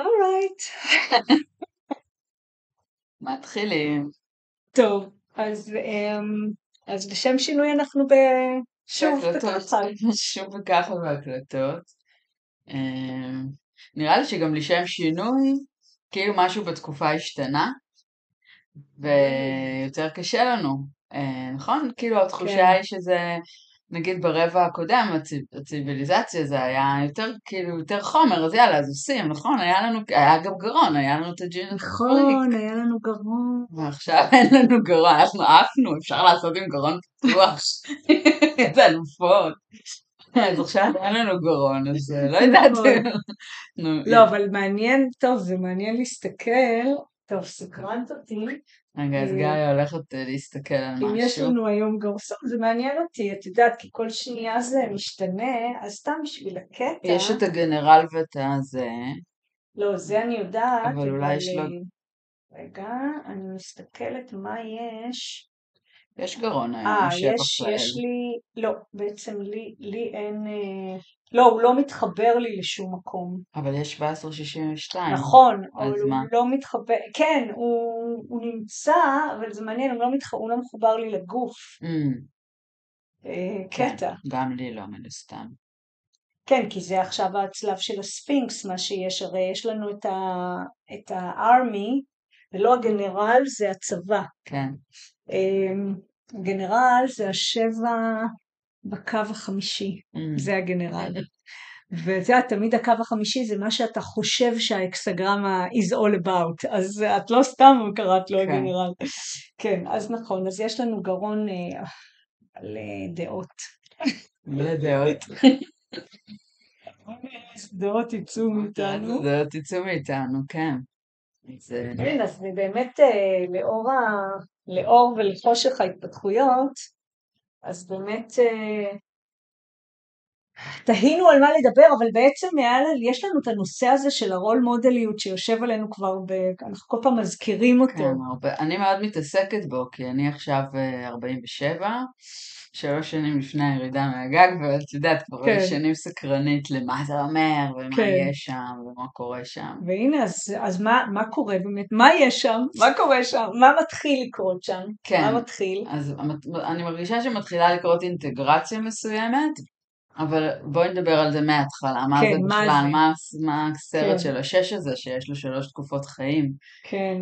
אורייט. מתחילים. טוב, אז, אמ, אז לשם שינוי אנחנו ב... שוב. בככה. שוב וככה בהקלטות. אמ, נראה לי שגם לשם שינוי, כאילו משהו בתקופה השתנה, ויותר קשה לנו, אה, נכון? כאילו התחושה כן. היא שזה, נגיד ברבע הקודם, הצי- הציוויליזציה זה היה יותר, כאילו, יותר חומר, אז יאללה, אז עושים, נכון? היה לנו, היה גם גרון, היה לנו את הג'ין נכון, היה לנו גרון. ועכשיו אין לנו גרון, אנחנו עפנו, אפשר לעשות עם גרון פתוח, איזה אלופות. אז עכשיו אין לנו גרון, אז אה, לא יודעת. נכון. נו, לא, אבל מעניין, טוב, זה מעניין להסתכל. טוב, סקרנת אותי. רגע, אז אה, גיא הולכת אה, להסתכל על אם יש משהו. לנו היום גרסון, זה מעניין אותי, את יודעת, כי כל שנייה זה משתנה, אז סתם בשביל הקטע. יש את הגנרל ואת הזה, לא, זה אני יודעת, אבל אולי יש לו- אה, רגע, אני מסתכלת מה יש. יש גרון היום, אה, שבח לאל. יש לי, לא, בעצם לי, אין, אה, לא, הוא לא מתחבר לי לשום מקום. אבל יש 1762. נכון, אבל הוא מה? לא מתחבר, כן, הוא, הוא נמצא, אבל זה מעניין, הוא לא, מתח... הוא לא מחובר לי לגוף. אמ, אה, כן, קטע. גם לי לא, מן הסתם. כן, כי זה עכשיו הצלב של הספינקס, מה שיש, הרי יש לנו את, ה... את הארמי, ולא הגנרל, זה הצבא. כן, אמ, הגנרל זה השבע בקו החמישי, אמ, זה הגנרל. ואת יודעת, תמיד הקו החמישי זה מה שאתה חושב שהאקסגרמה is all about, אז את לא סתם קראת לו כן. הגנרל. כן, אז נכון, אז יש לנו גרון אה, על אה, דעות. מלא דעות. יצאו מאיתנו. דעות תצאו מאיתנו, כן. כן, אז באמת אה. לאור ולחושך ההתפתחויות, אז באמת אה, תהינו על מה לדבר, אבל בעצם לה- יש לנו את הנושא הזה של הרול מודליות שיושב עלינו כבר, ב... אנחנו כל פעם מזכירים אותו. כן, הרבה. אני מאוד מתעסקת בו, כי אני עכשיו אה, 47, שלוש שנים לפני הירידה מהגג, ואת יודעת, כבר כן. שנים סקרנית למה זה אומר, ומה כן. יהיה שם, ומה קורה שם. והנה, אז, אז מה, מה קורה באמת? מה יש שם? מה קורה שם? מה מתחיל לקרות שם? כן. מה מתחיל? אז אני מרגישה שמתחילה לקרות אינטגרציה מסוימת, אבל בואי נדבר על זה מההתחלה, מה כן, זה מה בכלל, זה? מה, מה הסרט כן. של השש הזה, שיש לו שלוש תקופות חיים, כן,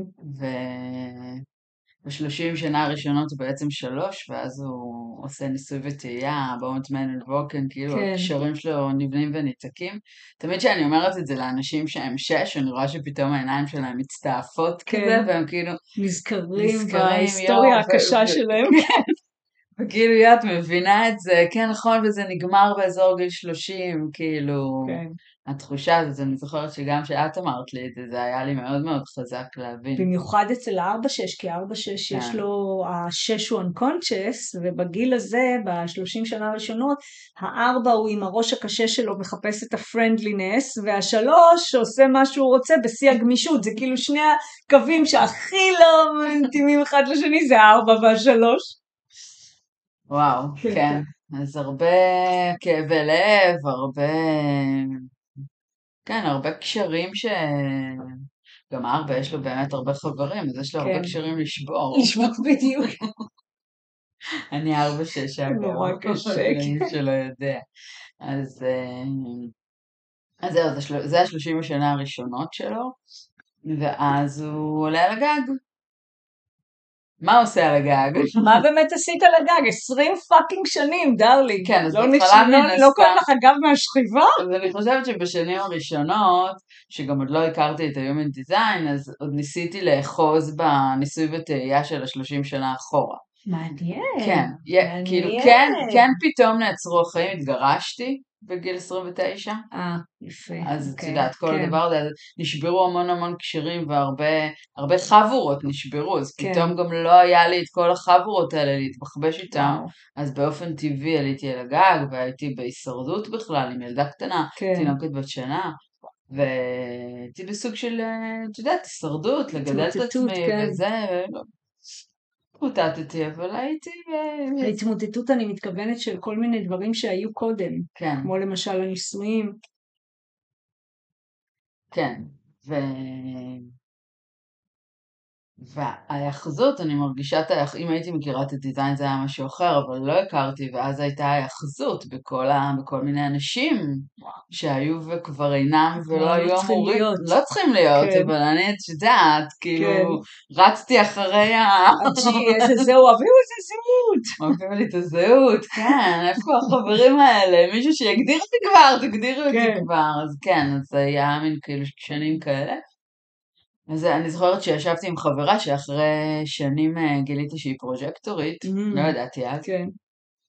ובשלושים שנה הראשונות הוא בעצם שלוש, ואז הוא עושה ניסוי וטעייה, בונט מן ווקן, כאילו כן. הקשרים שלו נבנים וניתקים. תמיד כשאני אומרת את זה לאנשים שהם שש, אני רואה שפתאום העיניים שלהם מצטעפות כן. כזה, והם כאילו, נזכרים נזכרים, בהיסטוריה ו- הקשה ו- שלהם. וכאילו, את מבינה את זה, כן, נכון, וזה נגמר באזור גיל 30, כאילו, כן. התחושה הזאת, אני זוכרת שגם כשאת אמרת לי את זה, זה היה לי מאוד מאוד חזק להבין. במיוחד אצל ה-4-6, כי ה-4-6 יש כן. לו, ה-6 הוא unconscious, ובגיל הזה, ב-30 שנה הראשונות, ה-4 הוא עם הראש הקשה שלו מחפש את ה-friendliness, וה-3 עושה מה שהוא רוצה בשיא הגמישות, זה כאילו שני הקווים שהכי לא אינטימיים אחד לשני, זה ה-4 וה-3. וואו, כן. כן. אז הרבה כאבי לב, הרבה... כן, הרבה קשרים ש... גם ארבע, יש לו באמת הרבה חברים, אז יש לו הרבה כן. קשרים לשבור. לשמוע בדיוק. אני ארבע שש אגב, נורא קשה, למי שלא יודע. אז, אה, אז זהו. זה השלושים השנה הראשונות שלו, ואז הוא עולה על הגג. מה עושה על הגג? מה באמת עשית על הגג? 20 fucking שנים, darling. כן, אז לא בהתחלה לא- מן לא הסתם- קוראים לך גב מהשכיבה? אז אני חושבת שבשנים הראשונות, שגם עוד לא הכרתי את ה-Human Design, אז עוד ניסיתי לאחוז בניסוי וטעייה של השלושים שנה אחורה. מעניין. כן, כאילו מעניין. כן, כן פתאום נעצרו החיים, התגרשתי בגיל 29, אה, יפה. אז את אוקיי, יודעת, כל כן. הדבר הזה, נשברו המון המון קשרים והרבה הרבה חבורות נשברו, אז כן. פתאום גם לא היה לי את כל החבורות האלה להתבחבש וואו, אז באופן טבעי עליתי על הגג והייתי בהישרדות בכלל עם ילדה קטנה, כן. תינוקת בת שנה, והייתי בסוג של, אה, את יודעת, הישרדות, לגדל את עצמי כן. וזה, התמוטטתי, אבל הייתי, אה, ההתמוטטות אני מתכוונת של כל מיני דברים שהיו קודם, כן, כמו למשל הנישואים. כן. ו... וההיאחזות, אני מרגישה את ההיאחזות, אם הייתי מכירה את הדיזיין זה היה משהו אחר, אבל לא הכרתי, ואז הייתה היאחזות בכל, ה... בכל מיני אנשים שהיו וכבר אינם ולא לא היו צריכים אמורים, להיות. לא צריכים להיות, כן. אבל אני, את יודעת, כאילו, כן. רצתי אחרי ה... איזה זהו, אביהו איזה זהות. מביאים לי את הזהות, כן, איפה החברים האלה? מישהו שיגדיר אותי כבר, תגדירו אותי כן. כבר. אז כן, אז זה היה מין כאילו שנים כאלה. אז אני זוכרת שישבתי עם חברה שאחרי שנים אה, גיליתי שהיא פרוג'קטורית, Mm. לא ידעתי אז, כן,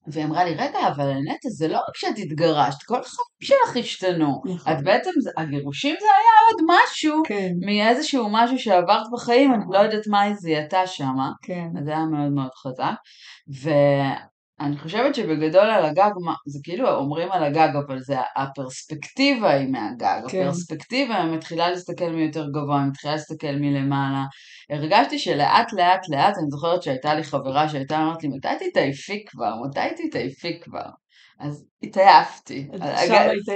והיא אמרה לי, רגע, אבל נטע, זה לא רק שאת התגרשת, כל החיים שלך השתנו. נכון. את בעצם, הגירושים זה היה עוד משהו, כן, מאיזשהו משהו שעברת בחיים, אני לא יודעת מה היא זיהתה שמה. כן. זה היה מאוד מאוד חזק. ואני חושבת שבגדול על הגג, זה כאילו אומרים על הגג, אבל זה הפרספקטיבה היא מהגג. כן. הפרספקטיבה מתחילה להסתכל מיותר גבוה, מתחילה להסתכל מלמעלה. הרגשתי שלאט לאט לאט, אני זוכרת שהייתה לי חברה שהייתה אומרת לי, מתי תתעייפי כבר? מתי תתעייפי כבר? אז התעייפתי.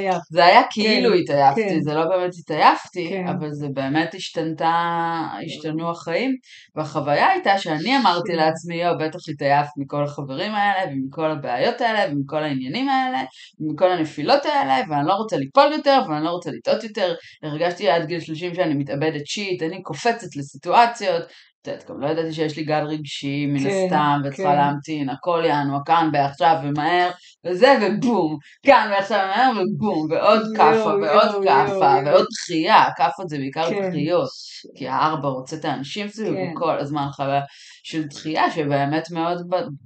יחד. זה היה כאילו כן, התעייפתי, כן. זה לא באמת התעייפתי, כן. אבל זה באמת השתנתה, השתנו החיים, והחוויה הייתה שאני אמרתי. לעצמי, יו, בטח התעייפת מכל החברים האלה, ומכל הבעיות האלה, ומכל העניינים האלה, ומכל הנפילות האלה, ואני לא רוצה ליפול יותר, ואני לא רוצה לטעות יותר. הרגשתי עד גיל 30 שאני מתאבדת שיט, אני קופצת לסיטואציות. את יודעת, גם לא ידעתי שיש לי גל רגשי מן כן, הסתם, וצריכה כן. להמתין, הכל יענו, כאן ועכשיו ומהר, וזה ובום, כאן ועכשיו ומהר ובום, ועוד כאפה ועוד כאפה, ועוד דחייה, כאפות זה בעיקר כן. דחיות, כי הארבע רוצה את האנשים סביב, כן. וכל הזמן חוויה של דחייה, שבאמת מאוד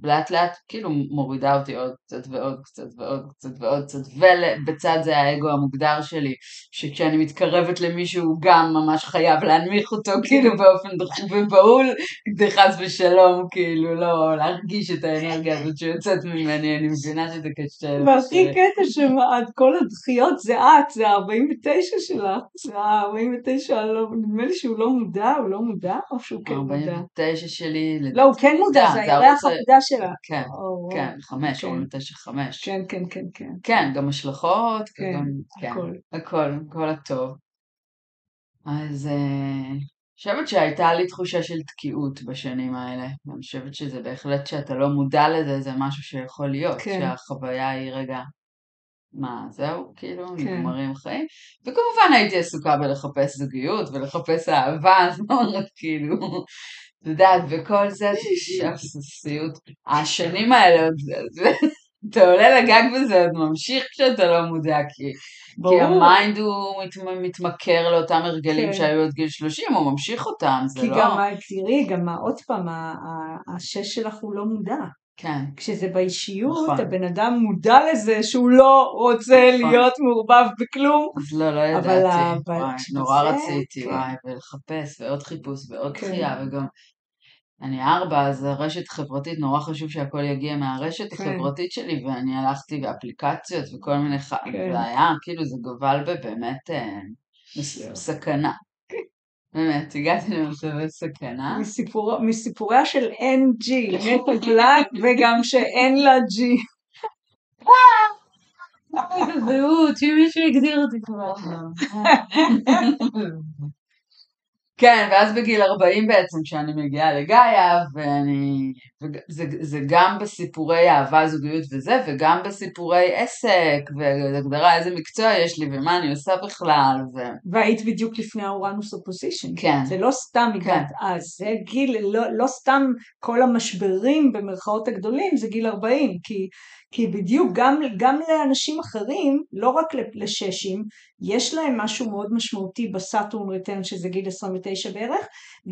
לאט לאט כאילו מורידה אותי עוד קצת ועוד קצת ועוד קצת ועוד קצת, ובצד זה האגו המוגדר שלי, שכשאני מתקרבת למישהו הוא גם ממש חייב להנמיך אותו כאילו באופן דחוף ובהול, כדי חס ושלום כאילו לא להרגיש את האנרגיה הזאת שיוצאת ממני, אני מבינה שזה קשה. והכי קטע שאת כל הדחיות זה את, זה ה-49 שלך, זה ה-49, לא- נדמה לי שהוא לא מודע, הוא לא מודע, או שהוא כן מודע? 49 שלי, לא, הוא כן מודע, זה הירח המודע שלה. כן, או, כן, חמש, כן. 49 חמש. כן, כן, כן, כן. כן, גם השלכות, כן, כן, הכל. הכל, כל הטוב. אז אה, אני חושבת שהייתה לי תחושה של תקיעות בשנים האלה, ואני חושבת שזה בהחלט שאתה לא מודע לזה, זה משהו שיכול להיות, כן. שהחוויה היא רגע, מה, זהו, כאילו, כן. נגמרים חיים. וכמובן הייתי עסוקה בלחפש זוגיות ולחפש אהבה, זאת אומרת, כאילו, את יודעת, וכל זה, סיוט. השנים האלה, עוד- אתה עולה לגג וזה עוד ממשיך כשאתה לא מודע, כי, כי. ה-mind הוא מת, מתמכר לאותם הרגלים כן. שהיו עד גיל 30, הוא ממשיך אותם, זה כי לא... גם, ה- תראי, גם עוד פעם, השש שלך הוא לא מודע. כן, כשזה באישיות, נכון. הבן אדם מודע לזה שהוא לא רוצה נכון. להיות מעורבב בכלום. אז לא, לא אבל ידעתי, ה- וואי, נורא רציתי, כן. וואי, ולחפש, ועוד חיפוש, ועוד כן. דחייה, וגם... אני ארבע, אז הרשת חברתית, נורא חשוב שהכל יגיע מהרשת כן. החברתית שלי, ואני הלכתי באפליקציות וכל מיני, ח... כן. זה היה, כאילו, זה גבל בבאמת מסוים. סכנה. באמת, הגעתי למצבי סכנה. מסיפור, מסיפוריה של NG, נטע גלק, וגם שאין לה G. זהות, שמישהו יגדיר אותי כבר. כן, ואז בגיל 40 בעצם, כשאני מגיעה לגאיה, ואני... וזה, זה גם בסיפורי אהבה, זוגיות וזה, וגם בסיפורי עסק, והגדרה איזה מקצוע יש לי, ומה אני עושה בכלל, ו... והיית בדיוק לפני האורנוס אופוזיישן. כן. זה לא סתם כן. הגעת אז, זה גיל, לא, לא סתם כל המשברים במרכאות הגדולים, זה גיל 40, כי, כי בדיוק גם, גם לאנשים אחרים, לא רק לששים, יש להם משהו מאוד משמעותי בסאטורן ריטרן שזה גיל 29 בערך,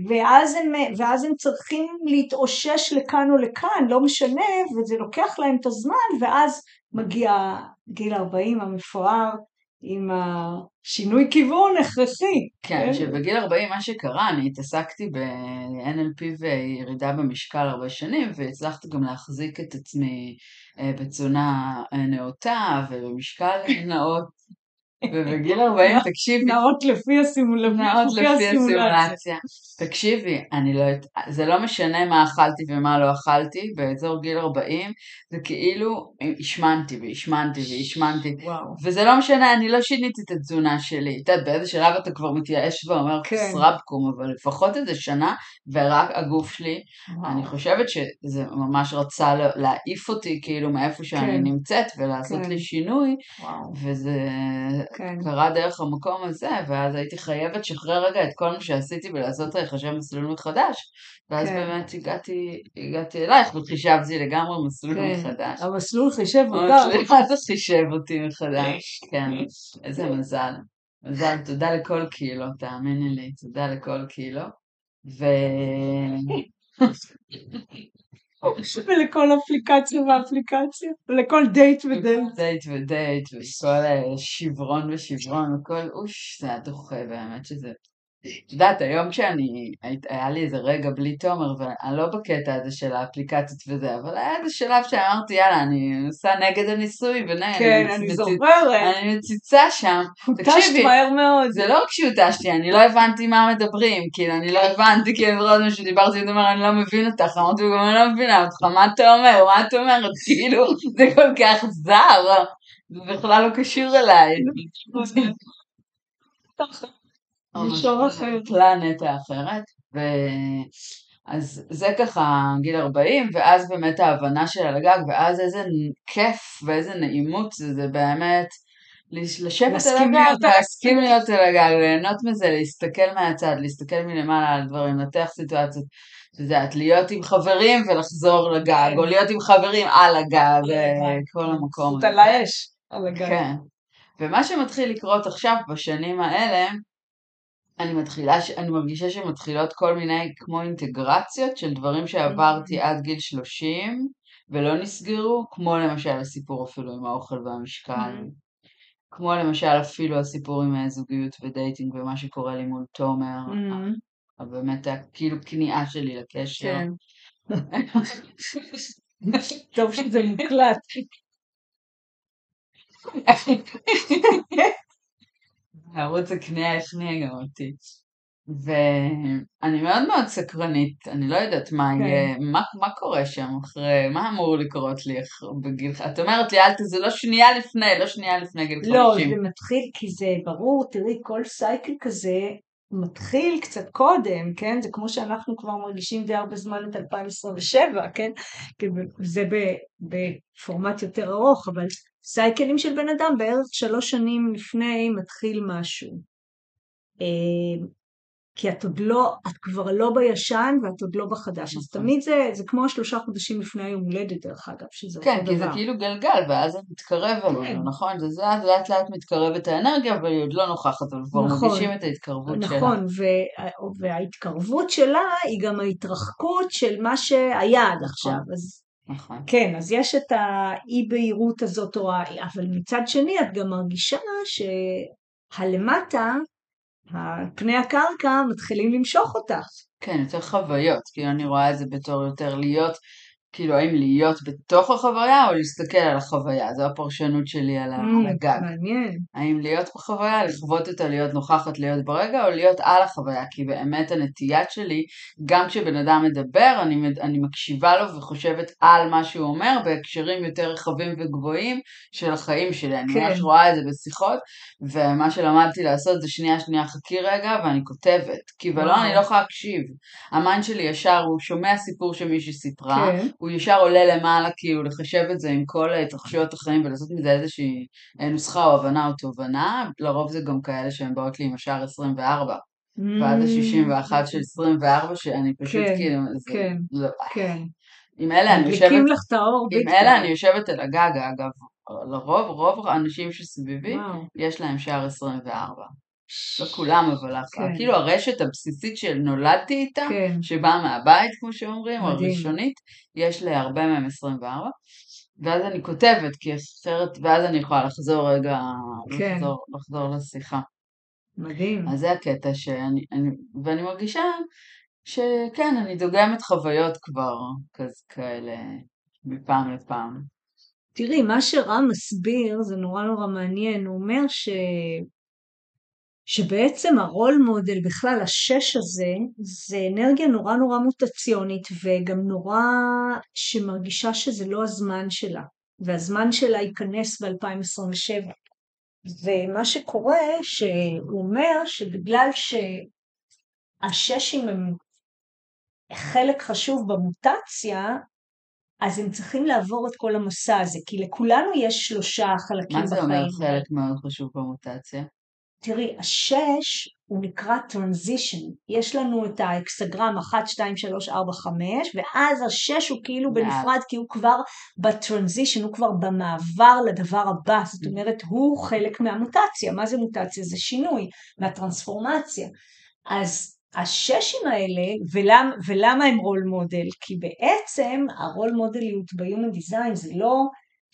ואז הם, ואז הם צריכים להתאושש לכאן או לכאן, לא משנה, וזה לוקח להם את הזמן, ואז מגיע גיל 40 המפואר עם השינוי כיוון הכרחי. כן, שבגיל 40 מה שקרה, אני התעסקתי ב-NLP וירידה במשקל הרבה שנים, והצלחתי גם להחזיק את עצמי בתזונה נאותה ובמשקל נאות. ובגיל 40, תקשיבי, נעות לפי הסימולציה. נעות לפי הסימולציה. תקשיבי, אני לא, זה לא משנה מה אכלתי ומה לא אכלתי, באזור גיל 40, זה כאילו השמנתי והשמנתי והשמנתי. וואו. וזה לא משנה, אני לא שיניתי את התזונה שלי. את יודעת, באיזה שלב אתה כבר מתייאש ואומר, כן. סרבקום, אבל לפחות איזה שנה, ורק הגוף שלי, אני חושבת שזה ממש רצה לה- להעיף אותי כאילו מאיפה שאני כן. נמצאת ולעשות כן. לי שינוי, וואו. וזה כן. קרה דרך המקום הזה, ואז הייתי חייבת לשחרר רגע את כל מה שעשיתי ולעשות לחשב מסלול מחדש, ואז כן. באמת הגעתי, הגעתי אלייך וחישבתי לגמרי מסלול כן. מחדש. המסלול חישב אותך. ממש מה זה חישב אותי מחדש, כן, איזה מזל. מזל, תודה לכל קילו, תאמיני לי, תודה לכל קילו. ו... ולכל אפליקציה ואפליקציה. ולכל דייט ודייט. דייט ודייט, וכל אה, שברון ושברון, וכל אוש, זה היה דוחה באמת שזה... את יודעת, היום כשאני, היה לי איזה רגע בלי תומר, ואני לא בקטע הזה של האפליקציות וזה, אבל היה איזה שלב שאמרתי, יאללה, אני עושה נגד הניסוי, ונגד, כן, אני זוכרת. אני מציצה שם. הותשת תקשיבי, מהר מאוד. זה לא רק שהותשתי, אני לא הבנתי מה מדברים, כאילו, אני לא הבנתי, כאילו, כל הזמן שדיברתי, הוא אומר, אני לא מבין אותך, אמרתי לו, אני לא מבינה אותך, מה אתה אומר, מה את אומרת, כאילו, זה כל כך זר, זה בכלל לא קשור אליי. מישור אחר. פלנטה אחרת, ו... אז זה ככה גיל 40, ואז באמת ההבנה של על הגג, ואז איזה כיף ואיזה נעימות זה, זה באמת לש- לשבת על הגג, להסכים להיות על הגג, ליהנות מזה, להסתכל מהצד, להסתכל מלמעלה על דברים, לנתח סיטואציות, את יודעת, להיות עם חברים ולחזור לגג, כן. או להיות עם חברים על הגג, אה, כל המקום הזה. על האש. על הגג. כן. ומה שמתחיל לקרות עכשיו, בשנים האלה, אני מתחילה, אני מרגישה שמתחילות כל מיני כמו אינטגרציות של דברים שעברתי עד גיל 30 ולא נסגרו, כמו למשל הסיפור אפילו עם האוכל והמשקל, Mm. כמו למשל אפילו הסיפור עם הזוגיות ודייטינג ומה שקורה לי מול תומר, Mhm. באמת הכאילו כניעה שלי לקשר. כן. טוב שזה מוקלט. ערוץ הקנייה הכניע גם אותי. ואני מאוד מאוד סקרנית, אני לא יודעת מה כן. יהיה, מה, מה קורה שם אחרי, מה אמור לקרות לי בגיל, את אומרת לי, אל ת, זה לא שנייה לפני, לא שנייה לפני גיל 50. לא, זה מתחיל, כי זה ברור, תראי, כל סייקל כזה מתחיל קצת קודם, כן? זה כמו שאנחנו כבר מרגישים די הרבה זמן את 2027, כן? זה בפורמט יותר ארוך, אבל סייקלים של בן אדם בערך שלוש שנים לפני מתחיל משהו. אה, כי את עוד לא, את כבר לא בישן ואת עוד לא בחדש. אז נכון. תמיד זה, זה כמו השלושה חודשים לפני היום הולדת, דרך אגב, שזה כן, אותו כי זה דבר. כאילו גלגל, ואז זה מתקרב כן. אלינו, נכון? זה לאט לאט לאט מתקרבת האנרגיה, אבל היא עוד לא נוכחת, אבל כבר נכון. מרגישים את ההתקרבות שלה. נכון, וה- וההתקרבות שלה היא גם ההתרחקות של מה שהיה עד עכשיו. אז נכון. כן, אז יש את האי בהירות הזאת, או. אבל מצד שני את גם מרגישה שהלמטה, פני הקרקע, מתחילים למשוך אותך. כן, יותר חוויות, כאילו אני רואה את זה בתור יותר להיות, כאילו האם להיות בתוך החוויה או להסתכל על החוויה, זו הפרשנות שלי על הגג. מעניין. האם להיות בחוויה, לחוות אותה, להיות נוכחת, להיות ברגע, או להיות על החוויה, כי באמת הנטייה שלי, גם כשבן אדם מדבר, אני, אני מקשיבה לו וחושבת על מה שהוא אומר, בהקשרים יותר רחבים וגבוהים של החיים שלי. אני כן. ממש רואה את זה בשיחות, ומה שלמדתי לעשות זה שנייה שנייה חכי רגע, ואני כותבת, כי ולא. אני לא יכולה להקשיב. ה-mind שלי ישר, הוא שומע סיפור שמישהי סיפרה, כן. הוא ישר עולה למעלה, כאילו, לחשב את זה עם כל ההתרחשויות החיים ולעשות מזה איזושהי אה, נוסחה או הבנה או תובנה. לרוב זה גם כאלה שהן באות לי עם השער 24, ועד ה-61 של 24, שאני פשוט כן, כאילו, זה כן. לא... כן. עם אלה אני יושבת, מדליקים לך את האור עם אלה. אני יושבת על הגג, אגב. לרוב, רוב האנשים שסביבי, וואו. יש להם שער 24. לא כולם, אבל כן. כאילו הרשת הבסיסית שנולדתי איתה, כן. שבאה מהבית, כמו שאומרים, או. הראשונית, יש להרבה מהם 24. ואז אני כותבת, כי אחרת, ואז אני יכולה לחזור רגע, כן. לחזור, לחזור לשיחה. מדהים. אז זה הקטע שאני, אני, ואני מרגישה שכן, אני דוגמת חוויות כבר, כזה כאלה, מפעם לפעם. תראי, מה שרם מסביר זה נורא נורא מעניין, הוא אומר ש... שבעצם הרול מודל בכלל, השש הזה, זה אנרגיה נורא נורא מוטציונית וגם נורא שמרגישה שזה לא הזמן שלה, והזמן שלה ייכנס ב-2027. ומה שקורה, שהוא אומר שבגלל שהששים הם חלק חשוב במוטציה, אז הם צריכים לעבור את כל המסע הזה, כי לכולנו יש שלושה חלקים בחיים. מה זה אומר חלק מאוד חשוב במוטציה? תראי, השש הוא נקרא transition, יש לנו את האקסגרם 1, 2, 3, 4, 5, ואז השש הוא כאילו בנפרד כי הוא כבר בטרנזישן, הוא כבר במעבר לדבר הבא, זאת mm. אומרת הוא חלק מהמוטציה, מה זה מוטציה? זה שינוי, מהטרנספורמציה. אז הששים האלה, ולמ, ולמה הם רול מודל? כי בעצם הרול מודליות ב-Human Design זה לא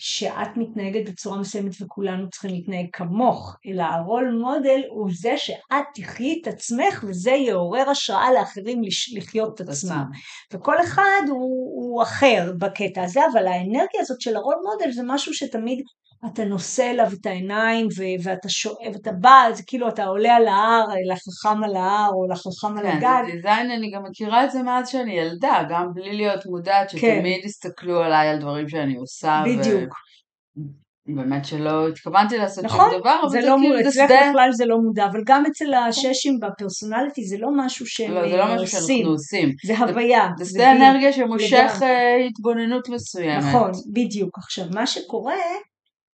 שאת מתנהגת בצורה מסוימת וכולנו צריכים להתנהג כמוך, אלא הרול מודל הוא זה שאת תחיי את עצמך וזה יעורר השראה לאחרים לחיות את עצמם. וכל אחד הוא, הוא אחר בקטע הזה, אבל האנרגיה הזאת של הרול מודל זה משהו שתמיד אתה נושא אליו את העיניים ו- ואתה שואב, אתה בא, זה כאילו אתה עולה על ההר, לחכם על ההר או לחכם על כן, הגג. כן, דיזיין אני גם מכירה את זה מאז שאני ילדה, גם בלי להיות מודעת, כן. שתמיד כן. הסתכלו עליי על דברים שאני עושה. בדיוק. ו... באמת שלא התכוונתי לעשות נכון, שום דבר, אבל זה, זה לא כאילו אצלך בכלל זה לא מודע, אבל גם אצל הששים בפרסונליטי זה לא משהו שהם לא, זה לא משהו שאנחנו עושים. זה הוויה. זה שדה אנרגיה שמושך לגמרי. אה, התבוננות מסוימת. נכון, בדיוק. עכשיו, מה שקורה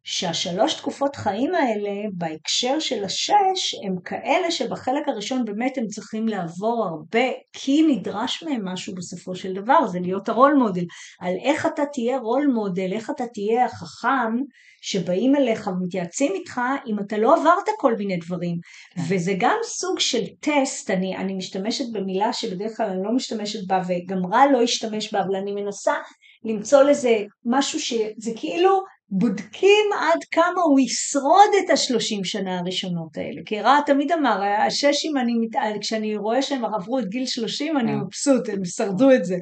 שהשלוש תקופות חיים האלה בהקשר של השש הם כאלה שבחלק הראשון באמת הם צריכים לעבור הרבה כי נדרש מהם משהו בסופו של דבר זה להיות הרול מודל על איך אתה תהיה רול מודל איך אתה תהיה החכם שבאים אליך ומתייעצים איתך אם אתה לא עברת כל מיני דברים כן. וזה גם סוג של טסט אני, אני משתמשת במילה שבדרך כלל אני לא משתמשת בה וגם רע לא השתמש בה אבל אני מנסה למצוא לזה משהו שזה כאילו בודקים עד כמה הוא ישרוד את השלושים שנה הראשונות האלה. כי רע תמיד אמר, הששים, אני, כשאני רואה שהם עברו את גיל שלושים, אני כן. מבסוט, הם שרדו את זה.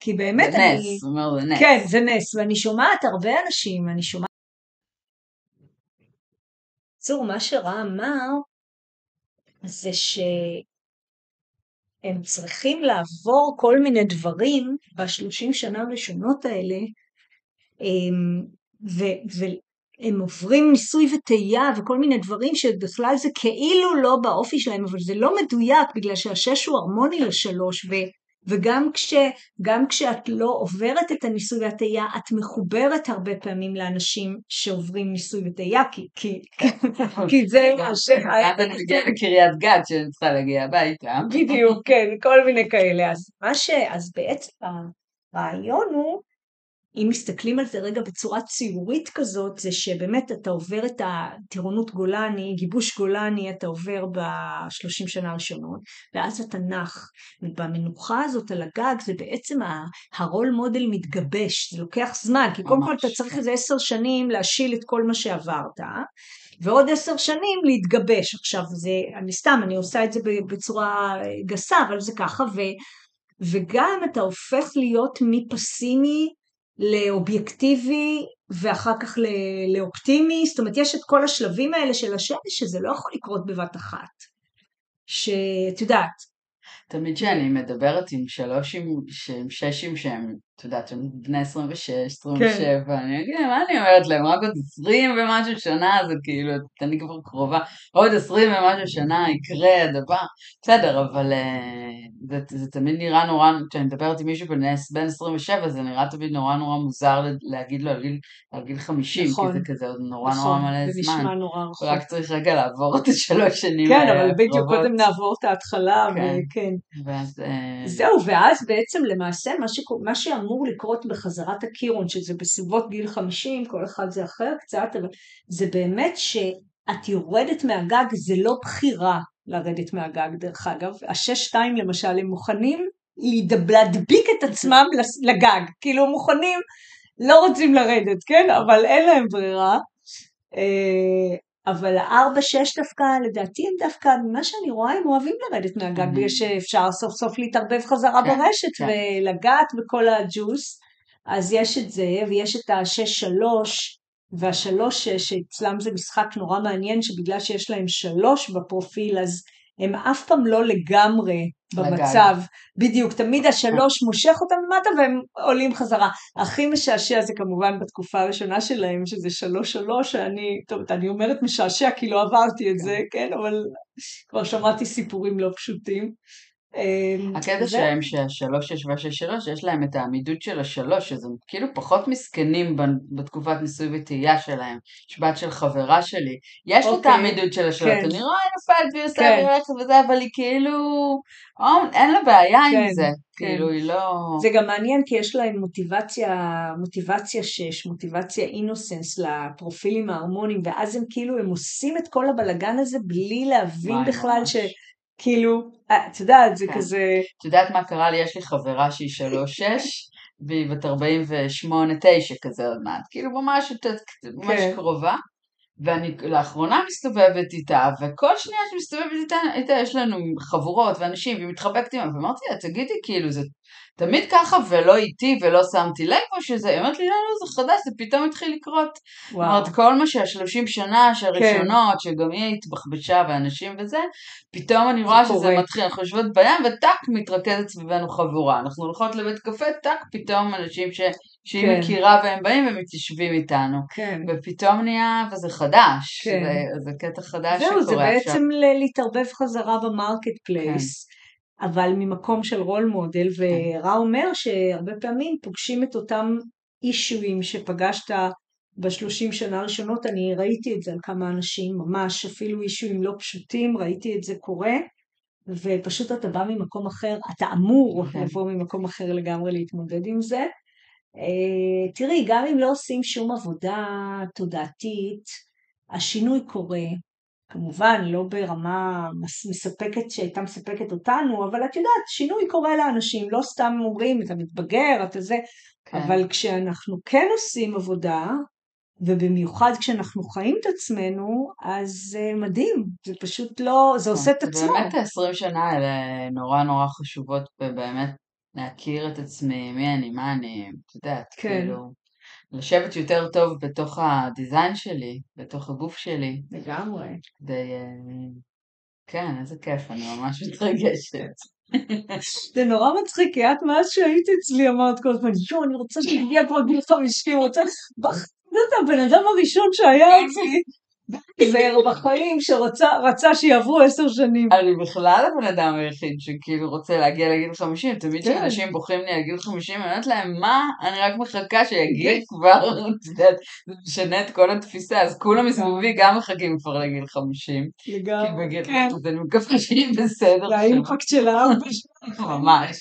כי באמת זה אני... זה נס, אומר זה נס. כן, זה נס, ואני שומעת הרבה אנשים, אני שומעת... בקיצור, מה שרע אמר, זה שהם צריכים לעבור כל מיני דברים בשלושים שנה הראשונות האלה, ו- והם עוברים ניסוי וטעייה וכל מיני דברים שבכלל זה כאילו לא באופי שלהם, אבל זה לא מדויק בגלל שהשש הוא הרמוני לשלוש, ו- וגם כש, כשאת לא עוברת את הניסוי והטעייה, את מחוברת הרבה פעמים לאנשים שעוברים ניסוי וטעייה, כי, כי, כי זה מה ש... אז אני מגיעה לקריית גת שאני צריכה להגיע הביתה. בדיוק, כן, כל מיני כאלה. אז מה ש... אז בעצם הרעיון הוא אם מסתכלים על זה רגע בצורה ציורית כזאת, זה שבאמת אתה עובר את הטירונות גולני, גיבוש גולני, אתה עובר בשלושים שנה הראשונות, ואז אתה נח. ובמנוחה הזאת על הגג זה בעצם הרול מודל מתגבש, זה לוקח זמן, כי קודם כל אתה צריך איזה עשר שנים להשיל את כל מה שעברת. ועוד עשר שנים להתגבש. עכשיו זה, אני סתם, אני עושה את זה בצורה גסה, אבל זה ככה, ו, וגם אתה הופך להיות מפסימי לאובייקטיבי ואחר כך לאופטימי, זאת אומרת יש את כל השלבים האלה של השמש שזה לא יכול לקרות בבת אחת. שאת יודעת. תמיד כשאני מדברת עם שלושים, עם ששים שהם את יודעת, שהם בני 26, 27, כן. אני אגיד להם, מה אני אומרת להם? רק עוד 20 ומשהו שנה, זה כאילו, אני כבר קרובה, עוד 20 ומשהו שנה יקרה הדבר, בסדר, אבל uh, זה, זה תמיד נראה נורא, כשאני מדברת עם מישהו בן, בן 27, זה נראה תמיד נורא נורא מוזר להגיד לו על גיל, על גיל 50, נכון, כי זה כזה עוד נורא נכון, נורא מלא זמן. נשמע נורא רחוק. רק צריך רגע לעבור את השלוש שנים כן, אבל בדיוק קודם נעבור את ההתחלה, כן. וכן. ואז, uh... זהו, ואז בעצם למעשה מה, ש... מה שאמור אמור לקרות בחזרת הקירון, שזה בסביבות גיל 50, כל אחד זה אחר קצת, אבל זה באמת שאת יורדת מהגג, זה לא בחירה לרדת מהגג דרך אגב. השש שתיים למשל, הם מוכנים להדביק את עצמם לגג, כאילו מוכנים, לא רוצים לרדת, כן? אבל אין להם ברירה. אבל הארבע שש דווקא, לדעתי הם דווקא, ממה שאני רואה, הם אוהבים לרדת מהגג, בגלל שאפשר סוף סוף להתערבב חזרה כן, ברשת כן. ולגעת בכל הג'וס. אז יש את זה, ויש את השש שלוש, והשלוש שש, שאצלם זה משחק נורא מעניין, שבגלל שיש להם שלוש בפרופיל, אז הם אף פעם לא לגמרי במצב. בדיוק, תמיד השלוש מושך אותם למטה והם עולים חזרה. הכי משעשע זה כמובן בתקופה הראשונה שלהם, שזה שלוש שלוש, שאני, טוב, אני אומרת משעשע כי לא עברתי את זה, כן, אבל כבר שמעתי סיפורים לא פשוטים. אמ, הקטע שלהם שהשלוש שש והשש שלוש, יש להם את העמידות של השלוש, אז הם כאילו פחות מסכנים בתקופת ניסוי וטעייה שלהם. יש בת של חברה שלי, יש לה את אוקיי, העמידות של השלוש, כן. אני רואה היא נופלת והיא עושה כן. רכב וזה, אבל היא כאילו, אין לה בעיה עם כן, זה, כאילו היא לא... זה גם מעניין כי יש להם מוטיבציה, מוטיבציה שש, מוטיבציה אינוסנס לפרופילים ההרמונים, ואז הם כאילו, הם עושים את כל הבלגן הזה בלי להבין בכלל ש... כאילו, אה, את יודעת, זה כן. כזה... את יודעת מה קרה לי? יש לי חברה שהיא שלוש-שש, והיא בת 48-9 כזה עוד מעט, כאילו ממש, ממש כן. קרובה. ואני לאחרונה מסתובבת איתה, וכל שנייה שמסתובבת איתה, איתה יש לנו חבורות ואנשים, והיא מתחבקת עימה, ואמרתי לה, תגידי, כאילו, זה תמיד ככה ולא איתי ולא שמתי לב או שזה, היא אומרת לי, לא, לא, זה חדש, זה פתאום התחיל לקרות. וואו. אומרת, כל מה שהשלושים שנה שהראשונות, כן. שגם היא התבחבשה ואנשים וזה, פתאום אני רואה שזה קורה. מתחיל, אנחנו יושבות בים וטאק מתרכזת סביבנו חבורה. אנחנו הולכות לבית קפה, טאק, פתאום אנשים ש... שהיא כן. מכירה והם באים ומתיישבים איתנו. כן. ופתאום נהיה, וזה חדש, כן. זה, זה קטע חדש שקורה עכשיו. זהו, זה בעצם להתערבב חזרה ב-market place. כן. אבל ממקום של role model. ורע אומר שהרבה פעמים פוגשים את אותם אישויים שפגשת בשלושים שנה הראשונות, אני ראיתי את זה על כמה אנשים, ממש אפילו אישויים לא פשוטים, ראיתי את זה קורה, ופשוט אתה בא ממקום אחר, אתה אמור כן. לבוא ממקום אחר לגמרי להתמודד עם זה. אה, תראי, גם אם לא עושים שום עבודה תודעתית, השינוי קורה, כמובן לא ברמה מספקת שהייתה מספקת אותנו, אבל את יודעת, שינוי קורה לאנשים, לא סתם אומרים, אתה מתבגר, אתה זה, כן. אבל כשאנחנו כן עושים עבודה, ובמיוחד כשאנחנו חיים את עצמנו, אז זה מדהים, זה פשוט לא, זה עושה את עצמו. באמת ה-20 שנה האלה נורא נורא חשובות, ובאמת להכיר את עצמי, מי אני, מה אני, את יודעת, כן. כאילו... לשבת יותר טוב בתוך הדיזיין שלי, בתוך הגוף שלי. לגמרי. כדי... אה, כן, איזה כיף, אני ממש מתרגשת. זה נורא מצחיק, כי את מאז שהיית אצלי אמרת כל הזמן, יואו, אני רוצה שיגיע כבר גיל 50, רוצה... זה הבן אדם הראשון שהיה אצלי, זהר בחיים שרצה שיעברו עשר שנים. אני בכלל הבן אדם היחיד שכאילו רוצה להגיע לגיל חמישים, תמיד כן. כשאנשים בוכים לי על גיל חמישים, אני אומרת להם, מה? אני רק מחכה שיגיע כן. כבר, את יודעת, זה משנה את כל התפיסה, אז כולם מסביבי גם מחכים כבר לגיל חמישים. לגמרי, כן. אז אני מקווה שהיא בסדר. זה האימפקט של האבא ממש.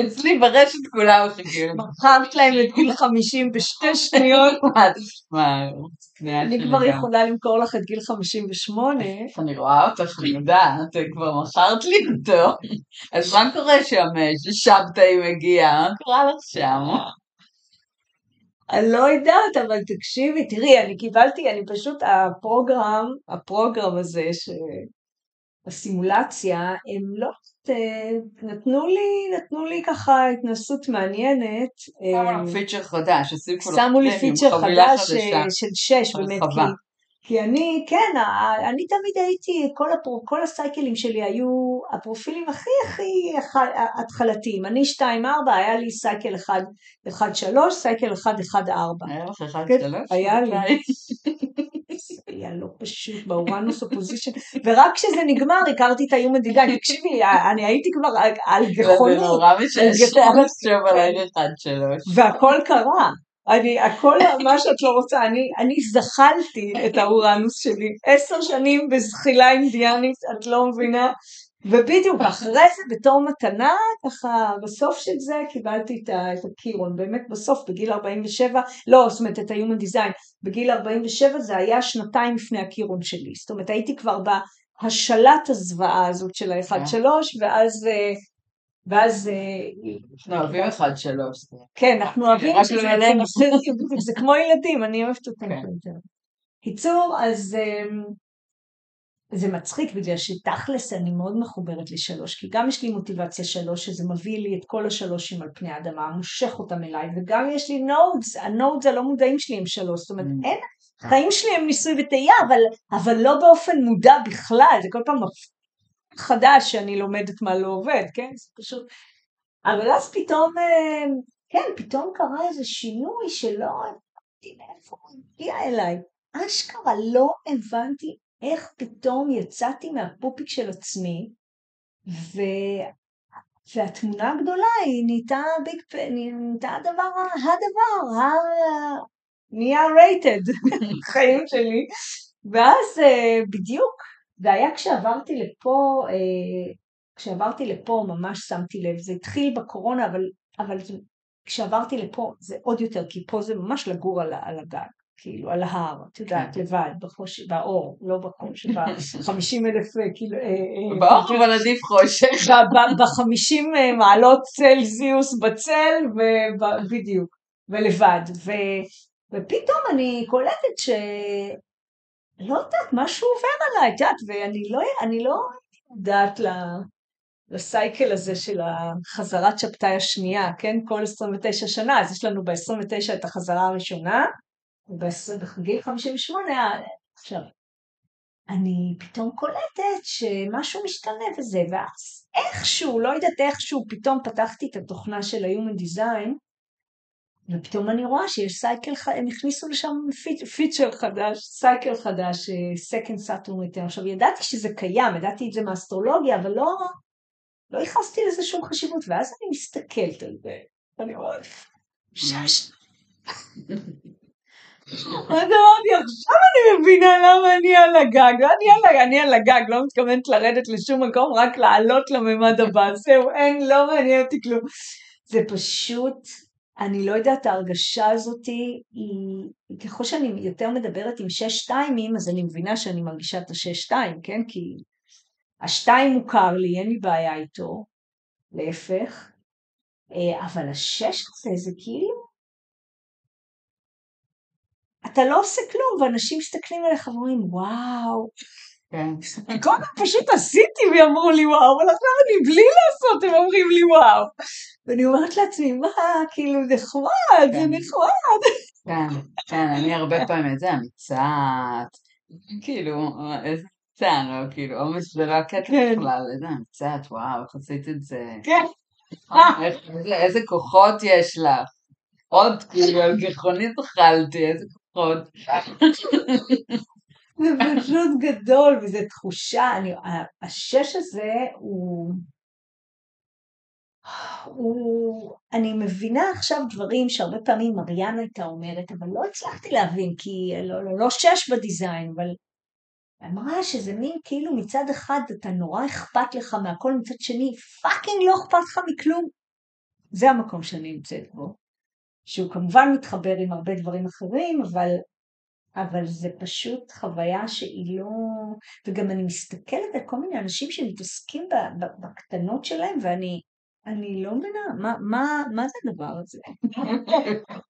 אצלי ברשת כולם מחכים. מכרת להם את גיל 50 בשתי שניות. אני כבר יכולה למכור לך את גיל 58. אני רואה אותך, אני יודעת, כבר מכרת לי אותו. אז מה קורה שם ששבתאי מגיע? מה קורה לך שם? אני לא יודעת, אבל תקשיבי, תראי, אני קיבלתי, אני פשוט, הפרוגרם, הפרוגרם הזה, הסימולציה, הם לא נתנו לי, נתנו לי ככה התנסות מעניינת. שמו לי פיצ'ר חדש, שמו לי פיצ'ר חדש אה, של שש, באמת, כי, אני, כן, אני תמיד הייתי, כל, הפרו, כל הסייקלים שלי היו הפרופילים הכי הכי התחלתיים. אני 2-4, היה לי סייקל 1-3, סייקל 1-1-4. היה לך 1-3? כן, היה לי. היה לא פשוט באורנוס אופוזישן, ורק כשזה נגמר הכרתי את האיום מדידה, תקשיבי, אני הייתי כבר על גחוני. זה נורא משעשע לחשוב על העיר 1-3. והכל קרה. אני, הכל מה שאת לא רוצה, אני, אני זחלתי את האורנוס שלי, עשר שנים בזחילה אינדיאנית, את לא מבינה, ובדיוק אחרי זה בתור מתנה, ככה בסוף של זה קיבלתי את הקירון, באמת בסוף בגיל 47, לא זאת אומרת את ה-Human Design, בגיל 47 זה היה שנתיים לפני הקירון שלי, זאת אומרת הייתי כבר בהשלת הזוועה הזאת של ה-1-3 ואז אה, ואז... אנחנו אוהבים אחד שלוש. כן, אנחנו אוהבים רק לא כמו ילדים, אני אוהבת אותם. כן. קיצור, אז... זה מצחיק בגלל שתכלס אני מאוד מחוברת לשלוש, כי גם יש לי מוטיבציה שלוש, שזה מביא לי את כל השלושים על פני האדמה, מושך אותם אליי, וגם יש לי nodes, ה-nodes הלא מודעים שלי הם שלוש, זאת אומרת Mm. אין, החיים שלי הם ניסוי וטעייה, אבל, אבל לא באופן מודע בכלל, זה כל פעם חדש שאני לומדת מה לא עובד, כן? זה פשוט... אבל אז פתאום, אה, כן, פתאום קרה איזה שינוי שלא הבנתי מאיפה הוא הגיע אליי. אשכרה לא הבנתי איך פתאום יצאתי מהפופיק של עצמי, ו... והתמונה הגדולה היא נהייתה ביג, נהייתה הדבר, הדבר, ה... נהיה רייטד, חיים שלי. ואז אה, בדיוק, זה היה כשעברתי לפה, אה, כשעברתי לפה ממש שמתי לב, זה התחיל בקורונה, אבל, אבל כשעברתי לפה זה עוד יותר, כי פה זה ממש לגור על, על הגג, כאילו על ההר, את יודעת, כן. לבד, בחוש, באור, לא בחוש, ב-50 אלף כאילו... אה, אה, באור אבל עדיף חושך. ב-50 אה, מעלות צלזיוס בצל, ובדיוק, ולבד. ו, ופתאום אני קולטת ש... לא יודעת, משהו עובר עליי, את יודעת, ואני לא, אני לא יודעת ל... לסייקל הזה של החזרת שבתאי השנייה, כן? כל 29 שנה, אז יש לנו ב-29 את החזרה הראשונה, ובגיל 58, עכשיו, אני פתאום קולטת שמשהו משתנה וזה, ואז איכשהו, לא יודעת איכשהו, פתאום פתחתי את התוכנה של ה-Human Design, ופתאום אני רואה שיש סייקל, הם הכניסו לשם פיצ- פיצ'ר חדש, סייקל חדש, אה, Second Saturn Return. עכשיו, ידעתי שזה קיים, ידעתי את זה מאסטרולוגיה, אבל לא, לא ייחסתי לזה שום חשיבות, ואז אני מסתכלת על זה, ואני אומרת, שש. אז אמרתי, עכשיו אני מבינה למה אני על הגג, לא אני על, אני על הגג, לא מתכוונת לרדת לשום מקום, רק לעלות לממד הבא, זהו, אין, לא מעניין אותי כלום. זה פשוט, אני לא יודעת, ההרגשה הזאת היא, ככל שאני יותר מדברת עם שש שתיימים, אז אני מבינה שאני מרגישה את השש שתיים, כן? כי השתיים מוכר לי, אין לי בעיה איתו, להפך, אה, אבל השש הזה זה כאילו, אתה לא עושה כלום, ואנשים מסתכלים עליך ואומרים, וואו, כן. קודם פשוט עשיתי ואמרו לי וואו, אבל עכשיו אני בלי לעשות, הם אומרים לי וואו. ואני אומרת לעצמי, מה, כאילו, נחמד, זה כן. נחמד. כן, כן, אני הרבה פעמים את זה אמיצת, כאילו, איזה אמיצה, לא, כאילו, אומץ זה לא הקטע כן. בכלל, איזה אמיצת, וואו, איך עשית את זה, כן, איזה- איזה כוחות יש לך, עוד, כאילו, על גחונית אכלתי, איזה כוחות, זה פשוט גדול, וזו תחושה, אני, השש הזה הוא... הוא... אני מבינה עכשיו דברים שהרבה פעמים מריאנה הייתה אומרת, אבל לא הצלחתי להבין, כי לא, לא, לא שש בדיזיין, אבל אמרה שזה מין כאילו מצד אחד אתה נורא אכפת לך מהכל, מצד שני פאקינג לא אכפת לך מכלום. זה המקום שאני נמצאת בו. שהוא כמובן מתחבר עם הרבה דברים אחרים, אבל, אבל זה פשוט חוויה שהיא לא... וגם אני מסתכלת על כל מיני אנשים שמתעסקים בקטנות שלהם, ואני אני לא מבינה, מה, מה, מה זה הדבר הזה?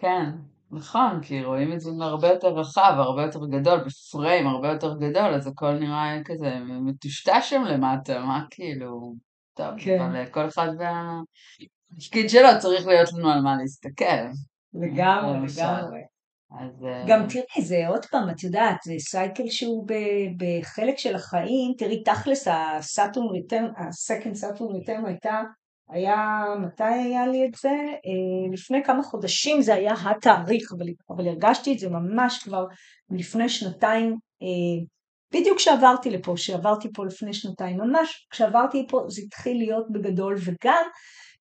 כן, נכון, כי רואים את זה מהרבה יותר רחב, הרבה יותר גדול, בפריים הרבה יותר גדול, אז הכל נראה כזה מטושטש שם למטה, מה כאילו, טוב, כן. אבל אה, כל אחד והתפקיד שלו צריך להיות לנו על מה להסתכל. לגמרי. לגמרי. אז אה, גם תראי, זה עוד פעם, את יודעת, זה cycle שהוא ב- בחלק של החיים, תראי, תכלס ה-Saturn return, ה-second Saturn return הייתה, היה, מתי היה לי את זה? אה, לפני כמה חודשים זה היה התאריך, אבל, אבל הרגשתי את זה ממש כבר לפני שנתיים, אה, בדיוק כשעברתי לפה, כשעברתי פה לפני שנתיים, ממש כשעברתי פה זה התחיל להיות בגדול, וגם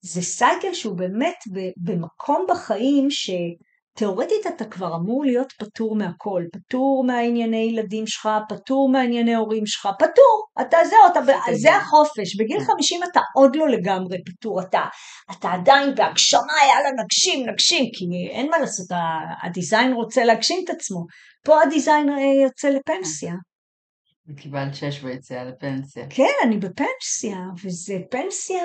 זה סייקל שהוא באמת במקום בחיים ש... תאורטית אתה כבר אמור להיות פטור מהכל, פטור מהענייני ילדים שלך, פטור מהענייני הורים שלך, פטור, אתה זהו, אתה, ב- זה החופש, בגיל 50 אתה עוד לא לגמרי פטור, אתה, אתה עדיין בהגשמה, יאללה נגשים, נגשים, כי אין מה לעשות, הדיזיין רוצה להגשים את עצמו, פה הדיזיין אה, יוצא לפנסיה, קיבלת שש ביציאה לפנסיה. כן, אני בפנסיה, וזה פנסיה,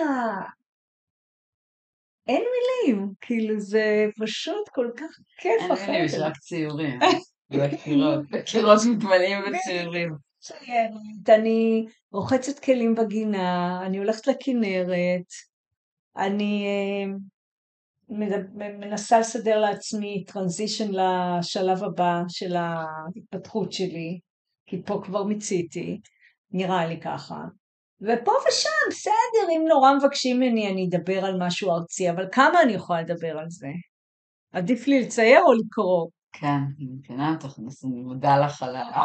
אין מילים, כאילו זה פשוט כל כך כיף אין לי, יש. רק ציורים. בקירות מתמלאים בציורים. אני רוחצת כלים בגינה, אני הולכת לכנרת, אני אה, מנסה לסדר לעצמי טרנזישן לשלב הבא של ההתפתחות שלי, כי פה כבר מיציתי, נראה לי ככה. ופה ושם, בסדר, אם נורא מבקשים ממני אני אדבר על משהו ארצי, אבל כמה אני יכולה לדבר על זה? עדיף לי לצייר או לקרוא? כן, אני מבינה אותך, אני מודה לך על ה...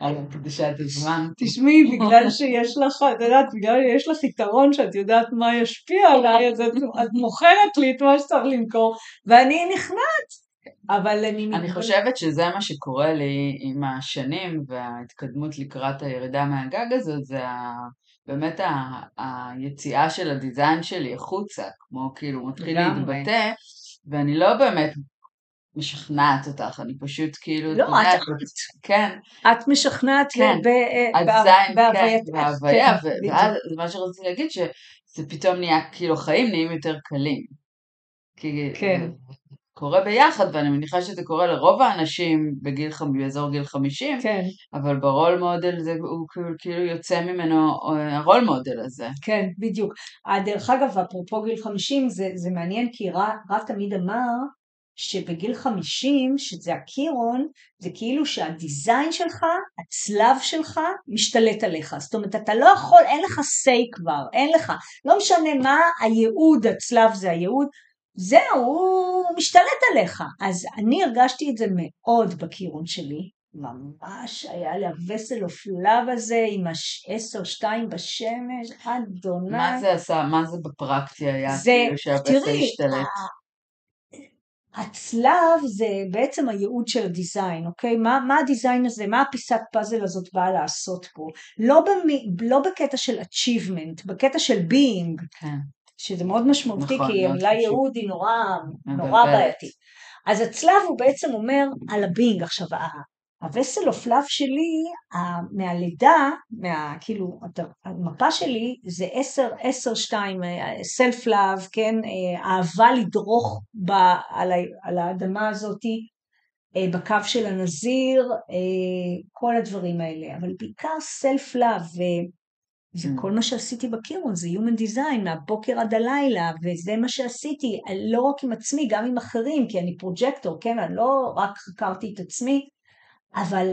על הקדושת הזמן. תשמעי, בגלל שיש לך, את יודעת, בגלל שיש לך יתרון שאת יודעת מה ישפיע עליי, אז את מוכרת לי את מה שצריך למכור, ואני נכנעת. אבל אני... אני חושבת שזה מה שקורה לי עם השנים וההתקדמות לקראת הירידה מהגג הזאת, זה ה... באמת ה... היציאה של הדיזיין שלי החוצה, כמו כאילו מתחיל להתבטא, ואני לא באמת משכנעת אותך, אני פשוט כאילו... לא, את... כן. את משכנעת כן. בהווייתך. כן, בהוויה, ואז מה שרציתי להגיד, שזה פתאום נהיה, כאילו החיים נהיים יותר קלים. כן. קורה ביחד, ואני מניחה שזה קורה לרוב האנשים בגיל, באזור גיל 50, כן. אבל ברול מודל זה, הוא כאילו יוצא ממנו הרול מודל הזה. כן, בדיוק. דרך אגב, אפרופו גיל 50, זה, זה מעניין כי רב תמיד אמר שבגיל 50, שזה הקירון, זה כאילו שהדיזיין שלך, הצלב שלך, משתלט עליך. זאת אומרת, אתה לא יכול, אין לך say כבר, אין לך. לא משנה מה הייעוד, הצלב זה הייעוד, זהו, הוא משתלט עליך. אז אני הרגשתי את זה מאוד בקירון שלי. ממש היה לי הווסל אופלב הזה עם עשר שתיים בשמש, אדוני. מה זה עשה, מה זה בפרקטי היה, זה, כאילו שהווסל השתלט? הצלב זה בעצם הייעוד של הדיזיין, אוקיי? מה, מה הדיזיין הזה, מה הפיסת פאזל הזאת באה לעשות פה? לא, במי, לא בקטע של achievement, בקטע של being, כן. שזה מאוד משמעותי, נכון, כי המילה ייעוד היא נורא, נורא בעייתית. אז הצלב הוא בעצם אומר על ה-being. עכשיו, ה-Vessel of Love שלי, מהלידה, מה, כאילו, המפה שלי זה 10-10-2, self love, כן, אה, אהבה לדרוך ב, על, על האדמה הזאתי, אה, בקו של הנזיר, אה, כל הדברים האלה, אבל בעיקר self love, זה mm. כל מה שעשיתי בקירון, זה Human Design, מהבוקר עד הלילה, וזה מה שעשיתי, לא רק עם עצמי, גם עם אחרים, כי אני projector, כן, אני לא רק חקרתי את עצמי, אבל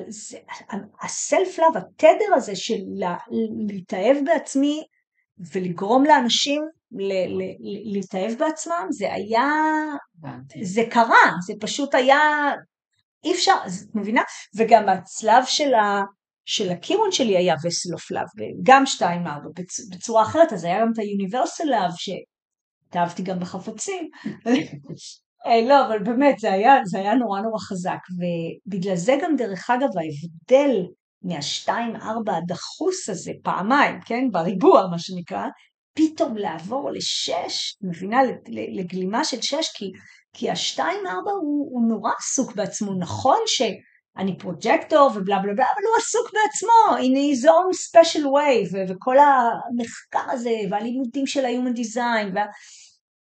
ה-self love, התדר הזה של להתאהב בעצמי ולגרום לאנשים להתאהב בעצמם, זה היה, זה קרה, זה פשוט היה, אי אפשר, את מבינה? וגם הצלב של ה... של הקירון שלי היה וסלוף לאב, גם שתיים ארבע בצורה אחרת, אז היה גם את ה-Universal Love שהתאהבתי גם בחפצים. אה, לא, אבל באמת, זה היה, זה היה נורא נורא חזק, ובגלל זה גם דרך אגב ההבדל מהשתיים ארבע הדחוס הזה פעמיים, כן, בריבוע מה שנקרא, פתאום לעבור לשש, מבינה, לגלימה של שש, כי, כי השתיים ארבע הוא, הוא נורא עסוק בעצמו, נכון שאני פרוג'קטור ובלה בלה בלה, אבל הוא עסוק בעצמו, in his own special way, וכל המחקר הזה, והלימודים של ה-human design, וה,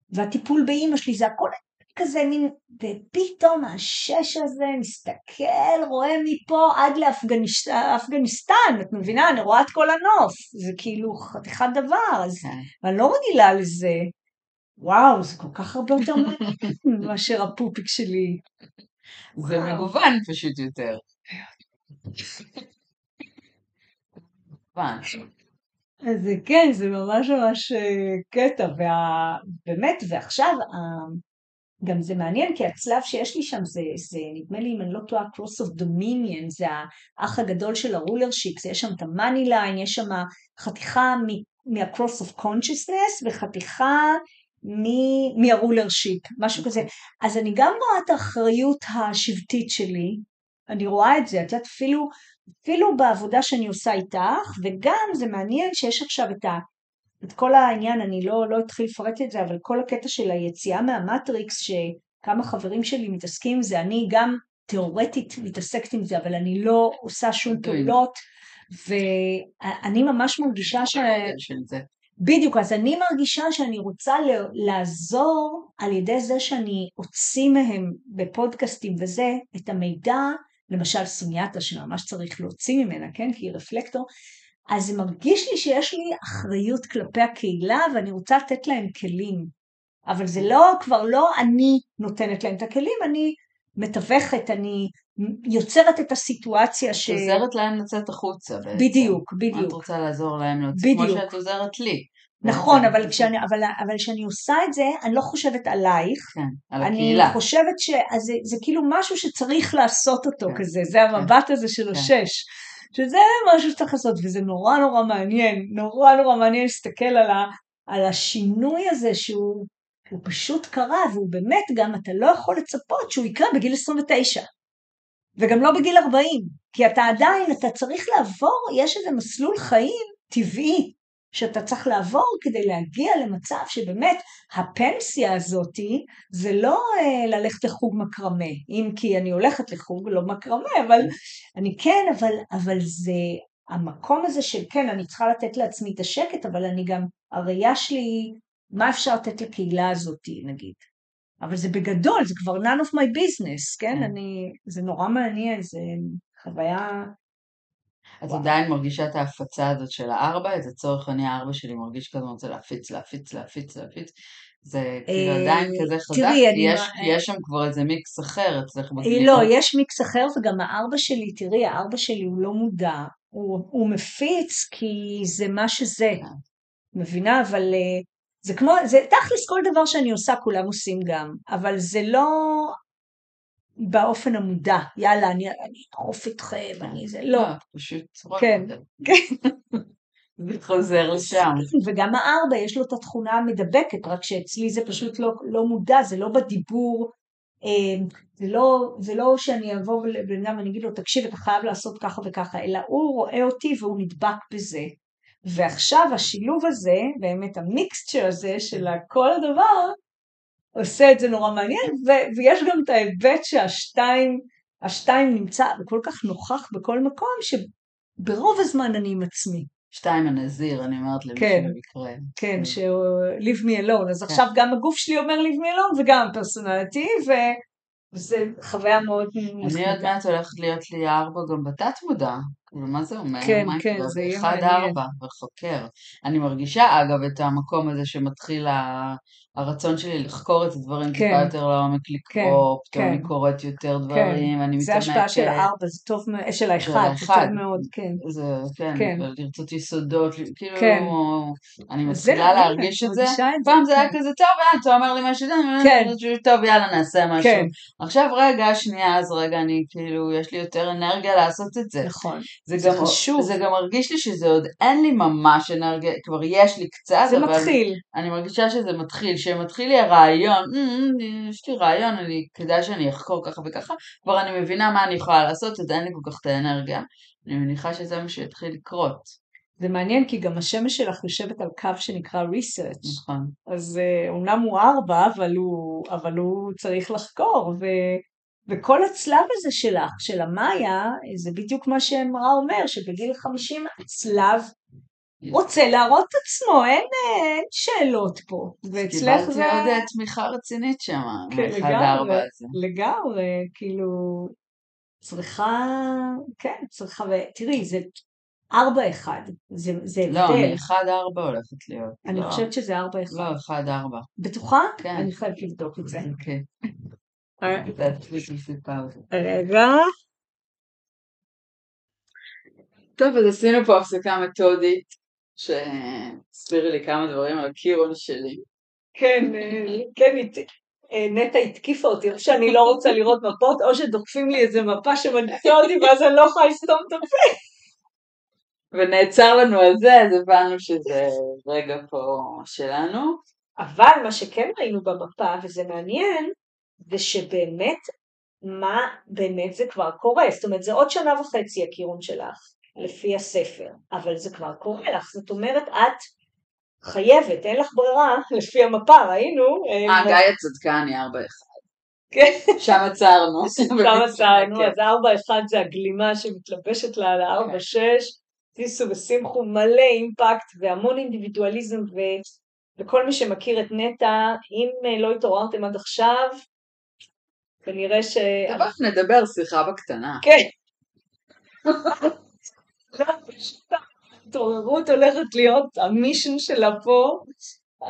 והטיפול באימא שלי, זה הכל כזה מין, ופתאום השש הזה מסתכל, רואה מפה עד לאפגניסטן, את מבינה? אני רואה את כל הנוף, זה כאילו חתיכת דבר, אז כן. אני לא רגילה לזה. וואו, זה כל כך הרבה יותר מאשר הפופיק שלי. זה מגוון פשוט יותר. אז זה כן, זה ממש ממש אה, קטע, ובאמת, ועכשיו גם זה מעניין כי הצלב שיש לי שם זה, זה נדמה לי אם אני לא טועה cross of dominion זה האח הגדול של הרולר שיקס, יש שם את המאני ליין, יש שם חתיכה מה-cross of consciousness וחתיכה מהרולר שיפ, משהו כזה. אז אני גם רואה את האחריות השבטית שלי, אני רואה את זה, את יודעת אפילו, אפילו בעבודה שאני עושה איתך, וגם זה מעניין שיש עכשיו את ה... את כל העניין, אני לא, לא אתחיל לפרט את זה, אבל כל הקטע של היציאה מהמטריקס, שכמה חברים שלי מתעסקים עם זה, אני גם תיאורטית מתעסקת עם זה, אבל אני לא עושה שום פעולות, ואני ממש מרגישה ש... של זה. בדיוק, אז אני מרגישה שאני רוצה לעזור על ידי זה שאני אוציא מהם בפודקאסטים וזה את המידע, למשל סוניאטה שממש צריך להוציא ממנה, כן, כי היא רפלקטור, אז זה מרגיש לי שיש לי אחריות כלפי הקהילה ואני רוצה לתת להם כלים. אבל זה לא, כבר לא אני נותנת להם את הכלים, אני מתווכת, אני יוצרת את הסיטואציה ש... את עוזרת להם לצאת החוצה בעצם. בדיוק, בדיוק. את רוצה לעזור להם להוציא, כמו שאת עוזרת לי. נכון, אבל כשאני, אבל, אבל כשאני עושה את זה, אני לא חושבת עלייך. כן, על הקהילה. אני חושבת שזה זה כאילו משהו שצריך לעשות אותו כן, כזה, זה המבט כן, הזה של כן. השש. שזה משהו שצריך לעשות, וזה נורא נורא מעניין, נורא נורא מעניין להסתכל על, ה, על השינוי הזה שהוא פשוט קרה, והוא באמת גם, אתה לא יכול לצפות שהוא יקרה בגיל 29. וגם לא בגיל 40, כי אתה עדיין, אתה צריך לעבור, יש איזה מסלול חיים טבעי שאתה צריך לעבור כדי להגיע למצב שבאמת הפנסיה הזאתי זה לא אה, ללכת לחוג מקרמה, אם כי אני הולכת לחוג, לא מקרמה, אבל אני כן, אבל, אבל זה המקום הזה של כן, אני צריכה לתת לעצמי את השקט, אבל אני גם, הראייה שלי, מה אפשר לתת לקהילה הזאתי נגיד. אבל זה בגדול, זה כבר none of my business, כן? כן. אני, זה נורא מעניין, זה חוויה את עדיין מרגישה את ההפצה הזאת של הארבע, את הצורך אני הארבע שלי מרגיש כזה, רוצה להפיץ, להפיץ, להפיץ, להפיץ. זה כאילו אה, עדיין כזה חזק, כי יש שם כבר איזה מיקס אחר אצלך אה, בגלילות. לא, יש מיקס אחר וגם הארבע שלי, תראי, הארבע שלי הוא לא מודע, הוא מפיץ כי זה מה שזה. כן. מבינה? אבל אה, זה כמו, זה תכלס כל דבר שאני עושה כולם עושים גם, אבל זה לא, באופן המודע, יאללה, אני אדחוף אתכם, אני זה, לא. אה, פשוט כן, כן. חוזר לשם. וגם הארבע יש לו את התכונה המדבקת, רק שאצלי זה פשוט לא, לא מודע, זה לא בדיבור, אה, זה לא, זה לא שאני אבוא לבן אדם ואני אגיד לו, תקשיב, אתה חייב לעשות ככה וככה, אלא הוא רואה אותי והוא נדבק בזה. ועכשיו השילוב הזה, באמת המיקסצ'ר הזה של כל הדבר, עושה את זה נורא מעניין, ו- ויש גם את ההיבט שהשתיים, השתיים נמצא וכל כך נוכח בכל מקום, שברוב הזמן אני עם עצמי. שתיים הנזיר, אני אומרת למי כן, שבמקרה. כן, כן. שהוא leave me alone, אז כן. עכשיו גם הגוף שלי אומר leave me alone וגם פרסונליטי, וזה חוויה מאוד אני עוד מעט הולכת להיות לי ארבע גם בתת מודע, כאילו מה זה אומר? כן, כן, זה יהיה מעניין. אחד ארבע וחוקר. אני מרגישה אגב את המקום הזה שמתחיל הרצון שלי לחקור את הדברים כן. טיפה יותר לעומק, לקרוא, כן, פתאום כן. אני קוראת יותר כן. דברים, כן. אני מתעמקת. זה השפעה של הארבע, זה טוב, של האחד, זה טוב מאוד, כן. זה, כן, כן. לרצות יסודות, כאילו, כן. אני מתחילה להרגיש את זה. פעם זה היה כזה, טוב, יאללה, אתה אומר לי משהו, כן. טוב, יאללה, נעשה משהו. כן. עכשיו, רגע, שנייה, אז רגע, אני כאילו, יש לי יותר אנרגיה לעשות את זה. נכון, זה, זה גם, חשוב. זה גם מרגיש לי שזה עוד אין לי ממש אנרגיה, כבר יש לי קצת, זה אבל... מתחיל. אני מרגישה שזה מתחיל. כשמתחיל לי הרעיון, יש לי רעיון, אני, כדאי שאני אחקור ככה וככה, כבר אני מבינה מה אני יכולה לעשות, אז אין לי כל כך את האנרגיה. אני מניחה שזה מה שיתחיל לקרות. זה מעניין כי גם השמש שלך יושבת על קו שנקרא research. נכון. אז uh, אומנם הוא ארבע, אבל הוא, אבל הוא צריך לחקור, ו, וכל הצלב הזה שלך, של המאיה, זה בדיוק מה שמרה אומר, שבגיל 50 הצלב רוצה להראות את עצמו, אין, אין שאלות פה. ואצלך זה... קיבלתי עוד תמיכה רצינית שם, כן, לגמרי, לגמרי, כאילו, צריכה, כן, צריכה, ותראי, זה ארבע אחד, זה, זה לא, הבדל. לא, אני אחד ארבע הולכת להיות. אני לא. חושבת שזה ארבע אחד. לא, אחד ארבע. בטוחה? כן. אני חייבת לבדוק את זה. כן. רגע. טוב, אז עשינו פה הפסקה מתודית. שהסבירי לי כמה דברים על קירון שלי. כן, אה, כן, אה, נטע התקיפה אותי, או שאני לא רוצה לראות מפות, או שדוחפים לי איזה מפה שמנצה אותי ואז אני לא יכולה לסתום את הפה. ונעצר לנו על זה, אז הבנו שזה רגע פה שלנו. אבל מה שכן ראינו במפה, וזה מעניין, זה שבאמת, מה באמת זה כבר קורה. זאת אומרת, זה עוד שנה וחצי הקירון שלך. לפי הספר, אבל זה כבר קורה לך, זאת אומרת את חייבת, אין לך ברירה, לפי המפה, ראינו. אה, גיא הצדקני, ארבע אחד. כן. שם עצרנו. שם עצרנו, אז ארבע אחד זה הגלימה שמתלבשת לה על הארבע כן. שש, טיסו ושמחו מלא אימפקט והמון אינדיבידואליזם. וכל מי שמכיר את נטע, אם אה, לא התעוררתם עד עכשיו, כנראה ש... טוב, נדבר שיחה בקטנה. כן. התעוררות הולכת להיות ה-mission שלה פה,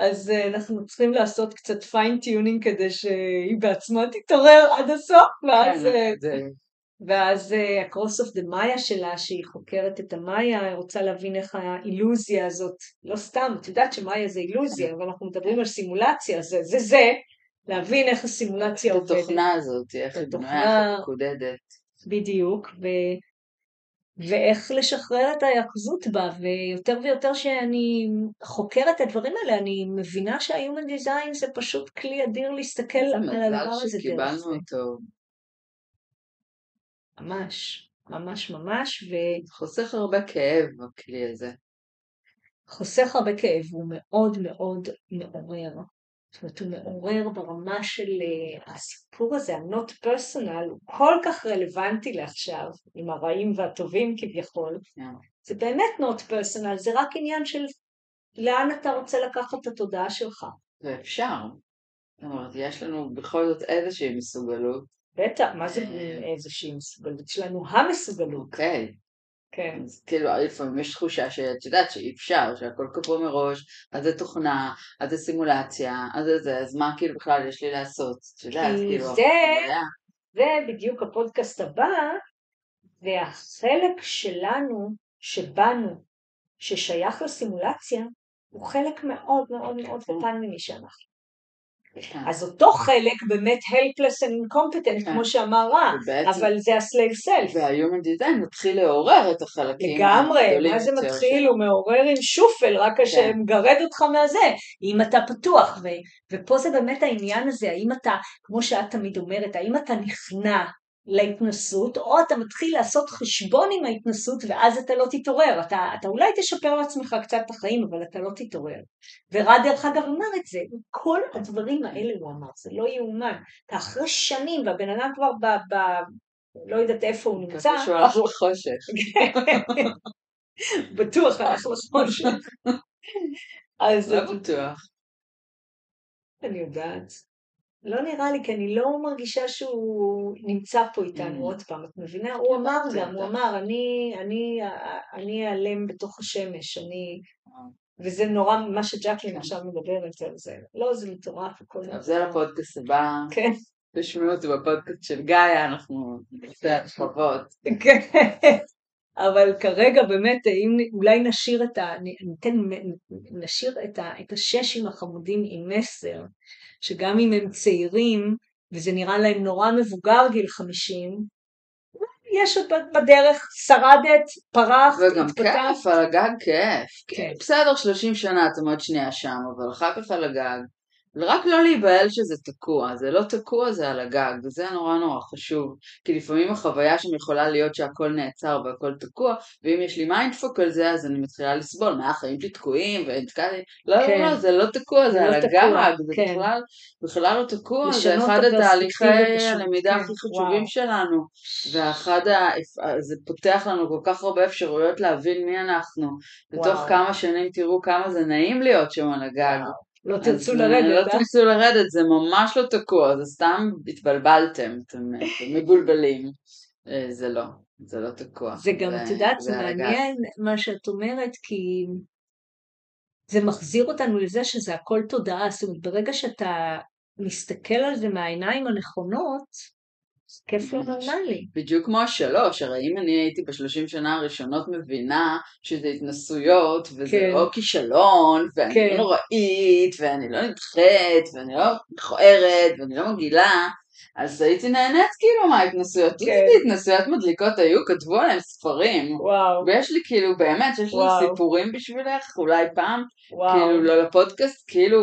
אז uh, אנחנו צריכים לעשות קצת fine tuning כדי שהיא בעצמה תתעורר עד הסוף, ואז, כן, uh, זה- ואז ה-Cross of the Maya שלה, שהיא חוקרת את המאיה, רוצה להבין איך האילוזיה הזאת, לא סתם, את יודעת שמאיה זה אילוזיה, אבל אנחנו מדברים על סימולציה, זה זה, זה להבין איך הסימולציה את עובדת. התוכנה הזאת, איך היא בנויה, מקודדת. בדיוק, ו... ואיך לשחרר את היחזות בה, ויותר ויותר שאני חוקרת את הדברים האלה, אני מבינה שה-Human Design זה פשוט כלי אדיר להסתכל על הדבר מזל הזה דרך שקיבלנו זה. אותו. ממש, ממש ממש, חוסך הרבה כאב הכלי הזה. וחוסך הרבה כאב, הוא מאוד מאוד מעורר. זאת אומרת, הוא מעורר ברמה של אה, הסיפור הזה, ה-not personal, הוא כל כך רלוונטי לעכשיו, עם הרעים והטובים כביכול. כן. זה באמת not personal, זה רק עניין של לאן אתה רוצה לקחת את התודעה שלך. ואפשר. זאת אומרת, יש לנו בכל זאת איזושהי מסוגלות. בטח, מה זה אה. איזושהי מסוגלות? יש לנו המסוגלות. אוקיי. כן. אז כאילו לפעמים יש תחושה שאת יודעת שאי אפשר, שהכל קבוע מראש, אז זה תוכנה, אז זה סימולציה, אז זה זה, אז מה כאילו בכלל יש לי לעשות? את יודעת, כאילו, זה-. זה בדיוק הפודקאסט הבא, והחלק שלנו, שבנו, ששייך לסימולציה, הוא חלק מאוד מאוד מאוד קטן ממי שאנחנו. כן. אז אותו חלק באמת helpless and incompetent, כן. כמו שאמר רע, אבל זה ה-slave self. וה-human design מתחיל לעורר את החלקים לגמרי, מה זה מתחיל? הוא מעורר עם שופל, רק כן. שמגרד אותך מהזה, אם אתה פתוח, ופה זה באמת העניין הזה, האם אתה, כמו שאת תמיד אומרת, האם אתה נכנע להתנסות, או אתה מתחיל לעשות חשבון עם ההתנסות, ואז אתה לא תתעורר, אתה, אתה אולי תשפר לעצמך קצת את החיים, אבל אתה לא תתעורר. ורע דרך אגב אמר את זה, כל הדברים האלה הוא אמר, זה לא יאומן. אתה אחרי שנים, והבן אדם כבר ב... ב לא יודעת איפה הוא נמצא, כזה שהוא הלך לחושך. בטוח הלך לחושך. אז לא בטוח. אני יודעת. לא נראה לי, כי אני לא מרגישה שהוא נמצא פה איתנו Mm. עוד פעם, את מבינה? הוא אמר גם, הוא. אמר, אני, אעלם בתוך השמש, אני... אה. וזה נורא מה שג'קלין כן. עכשיו מדברת על זה. לא, זה מטורף, הכל טוב, זה לפודקאסט הבא. כן, תשמעו אותו בפודקאסט של גאיה, אנחנו נעשה הרחבות. כן. אבל כרגע באמת, אם אולי נשאיר את ה... ניתן, נשאיר את, ה, את הששים החמודים עם מסר, שגם אם הם צעירים, וזה נראה להם נורא מבוגר גיל חמישים, יש עוד בדרך, שרדת, פרחת, וגם התפתחת. כיף, על הגג כיף. כן. בסדר, 30 שנה אתם עוד שנייה שם, אבל אחר כך על הגג. רק לא להיבהל שזה תקוע, זה לא תקוע, זה על הגג, וזה נורא נורא חשוב. כי לפעמים החוויה שם יכולה להיות שהכל נעצר והכל תקוע, ואם יש לי מיינדפוק על זה, אז אני מתחילה לסבול, מה החיים שלי תקועים, ונתקעתי, לא, כן. לא, לא, זה לא תקוע, זה זה על לא הגג, תקוע, זה כן. בכלל, בכלל לא תקוע, זה אחד התהליכי הלמידה כן, הכי חשובים וואו. שלנו. ואחד ה... זה פותח לנו כל כך הרבה אפשרויות להבין מי אנחנו. בתוך וואו. כמה שנים תראו כמה זה נעים להיות שם על הגג. לא תרצו לרדת, לא אה? תרצו לרדת, זה ממש לא תקוע, זה סתם התבלבלתם, אתם מבולבלים. אה, זה לא, זה לא תקוע. זה גם, את יודעת, זה. מעניין מה שאת אומרת, כי זה מחזיר אותנו לזה שזה הכל תודעה, זאת אומרת, ברגע שאתה מסתכל על זה מהעיניים הנכונות, כיף לא. נורמלי. בדיוק כמו השלוש, הרי אם אני הייתי בשלושים שנה הראשונות מבינה שזה התנסויות, וזה כן. לא כישלון, ואני כן. לא נוראית, ואני לא נדחית, ואני לא מכוערת, ואני לא מגעילה, אז הייתי נהנית כאילו מההתנסויות. כן. התנסויות מדליקות היו, כתבו עליהם ספרים. וואו, ויש לי כאילו, באמת, שיש לי וואו. סיפורים בשבילך, אולי פעם, וואו, כאילו לא לפודקאסט, כאילו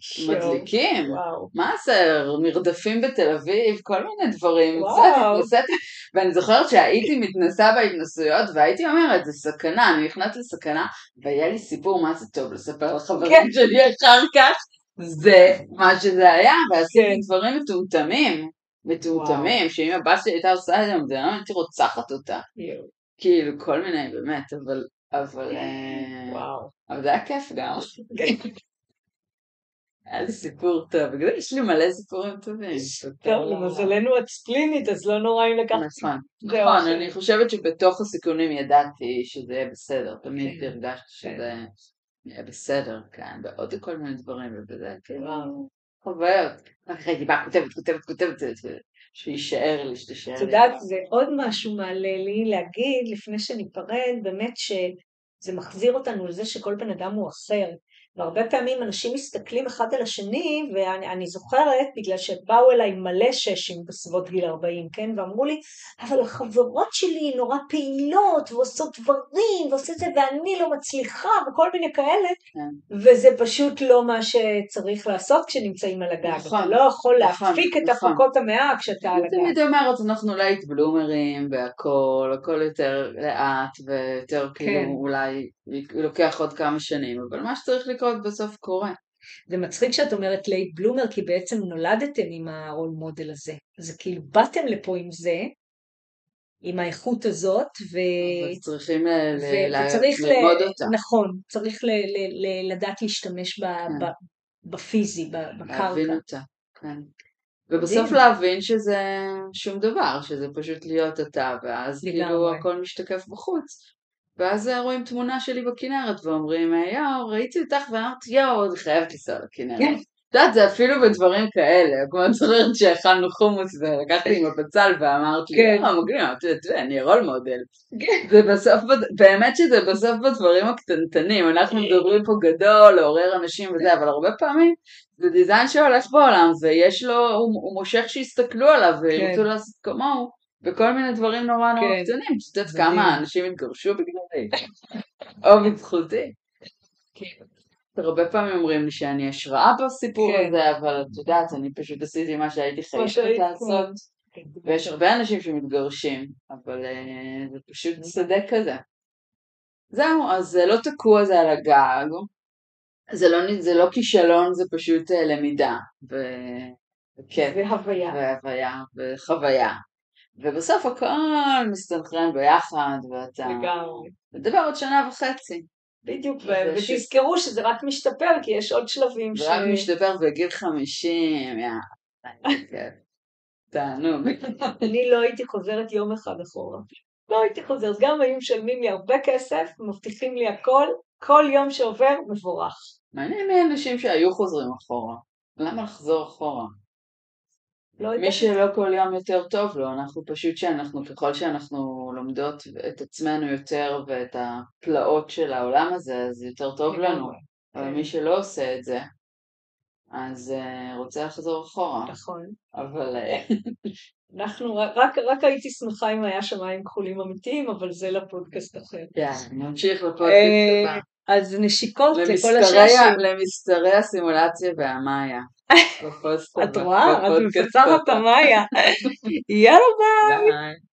שואו. מדליקים. וואו, מה זה, מרדפים בתל אביב, כל מיני דברים. וואו. התנסיתי, ואני זוכרת שהייתי מתנסה בהתנסויות, והייתי אומרת, זה סכנה, אני נכנסת לסכנה, והיה לי סיפור, מה זה טוב לספר לחברים כן. שלי אחר כך, זה מה שזה היה, ועשיתי כן. דברים מטומטמים, מטומטמים, שאם הבת שלי הייתה עושה את זה, אני הייתי רוצחת אותה. יואו. כאילו, כל מיני, באמת, אבל אבל אה. אבל זה היה כיף גם. היה לי סיפור טוב, בגלל יש לי מלא סיפורים טובים. טוב, למזלנו את ספלינית, אז לא נורא אם לקחת. נכון, נכון. אני חושבת שבתוך הסיכונים ידעתי שזה יהיה בסדר, תמיד כן. הרגשתי שזה יהיה בסדר, כן, בעוד כל מיני דברים, ובזה, כאילו. חוויות. אחר כך הייתי באה, כותבת, כותבת, כותבת, שיישאר לי, שתישאר את לי. יודעת, זה עוד משהו מעלה לי להגיד, לפני שניפרד, באמת שזה מחזיר אותנו לזה שכל בן אדם הוא אחר. והרבה פעמים אנשים מסתכלים אחד על השני, ואני אני זוכרת, בגלל שבאו אליי מלא ששים בסביבות גיל 40, כן? ואמרו לי, אבל החברות שלי נורא פעילות, ועושות דברים, ועושות זה, ואני לא מצליחה, וכל מיני כאלה, כן. וזה פשוט לא מה שצריך לעשות כשנמצאים על הגג. נכון, אתה לא יכול נכון, להפיק את נכון. הפקות המאה כשאתה על אני הגג. תמיד אומרת, אנחנו late bloomer-ים והכל, הכל יותר לאט ויותר כן. כאילו אולי לוקח עוד כמה שנים, אבל מה שצריך לקרות בסוף קורה. זה מצחיק שאת אומרת late bloomer, כי בעצם נולדתם עם הרול מודל הזה. אז כאילו באתם לפה עם זה, עם האיכות הזאת, ו... אבל צריכים ל- ו- ל- וצריך ל... ללמוד אותה. נכון, צריך ל... ל... ל... לדעת להשתמש ב... כן. ב... בפיזי, ב... להבין בקרקע. אותה, כן. ובסוף מדהים. להבין שזה שום דבר, שזה פשוט להיות אתה, ואז כאילו. הכל משתקף בחוץ. ואז רואים תמונה שלי בכנרת ואומרים, יואו, ראיתי אותך ואמרתי, יואו, אני חייבת לנסוע לכנרת. כן. את יודעת, זה אפילו בדברים כאלה, כמו את זוכרת שאכלנו חומוס ולקחתי עם הפצל ואמרת לי, כן. יואו, מגניב, לה, תראה, אני רול מודל. כן. זה בסוף, באמת שזה בסוף בדברים הקטנטנים, אנחנו מדברים פה גדול, לעורר אנשים וזה, אבל הרבה פעמים זה דיזיין שהולך בעולם, ויש לו, הוא, הוא מושך שיסתכלו עליו וירצו כן. לעשות כמוהו, וכל מיני דברים נורא נורא כן. קטנים, את יודעת. כמה אנשים התגרשו בגללי, או בזכותי. כן. הרבה פעמים אומרים לי שאני השראה בסיפור כן. הזה, אבל את יודעת, אני פשוט עשיתי מה שהייתי חייבת לעשות. כן. ויש הרבה אנשים שמתגרשים, אבל אה, זה פשוט שדה כזה. זהו, אז זה לא תקוע זה על הגג, זה לא, זה לא כישלון, זה פשוט אה, למידה, ו- וכיף, והוויה. והוויה, וחוויה. ובסוף הכל מסתנכרן ביחד, ואתה... לגמרי. נדבר עוד שנה וחצי. בדיוק, ו- זה ש- ותזכרו שזה רק משתפר, כי יש עוד שלבים ש... ורק משתפר בגיל 50, יא, איזה כיף. תענוג. אני לא הייתי חוזרת יום אחד אחורה. לא הייתי חוזרת. גם היו משלמים לי הרבה כסף, מבטיחים לי הכל, כל יום שעובר מבורך. מעניין מי האנשים שהיו חוזרים אחורה. למה לחזור אחורה? לא יודעת. מי שלא כל יום יותר טוב לו, אנחנו פשוט שאנחנו, ככל שאנחנו לומדות את עצמנו יותר ואת הפלאות של העולם הזה, אז יותר טוב לנו. לגמרי. אבל כן. מי שלא עושה את זה, אז uh, רוצה לחזור אחורה. נכון. אבל אה, אנחנו, רק, רק הייתי שמחה אם היה שמיים כחולים אמיתיים, אבל זה לפודקאסט אחר. יאללה, נמשיך לפודקאסט אה, הבא. אז נשיקות לכל למסתרי הששים. ה- למסתרי הסימולציה והמאיה. את רואה? את מפצחת את. המאיה. יאללה. ביי.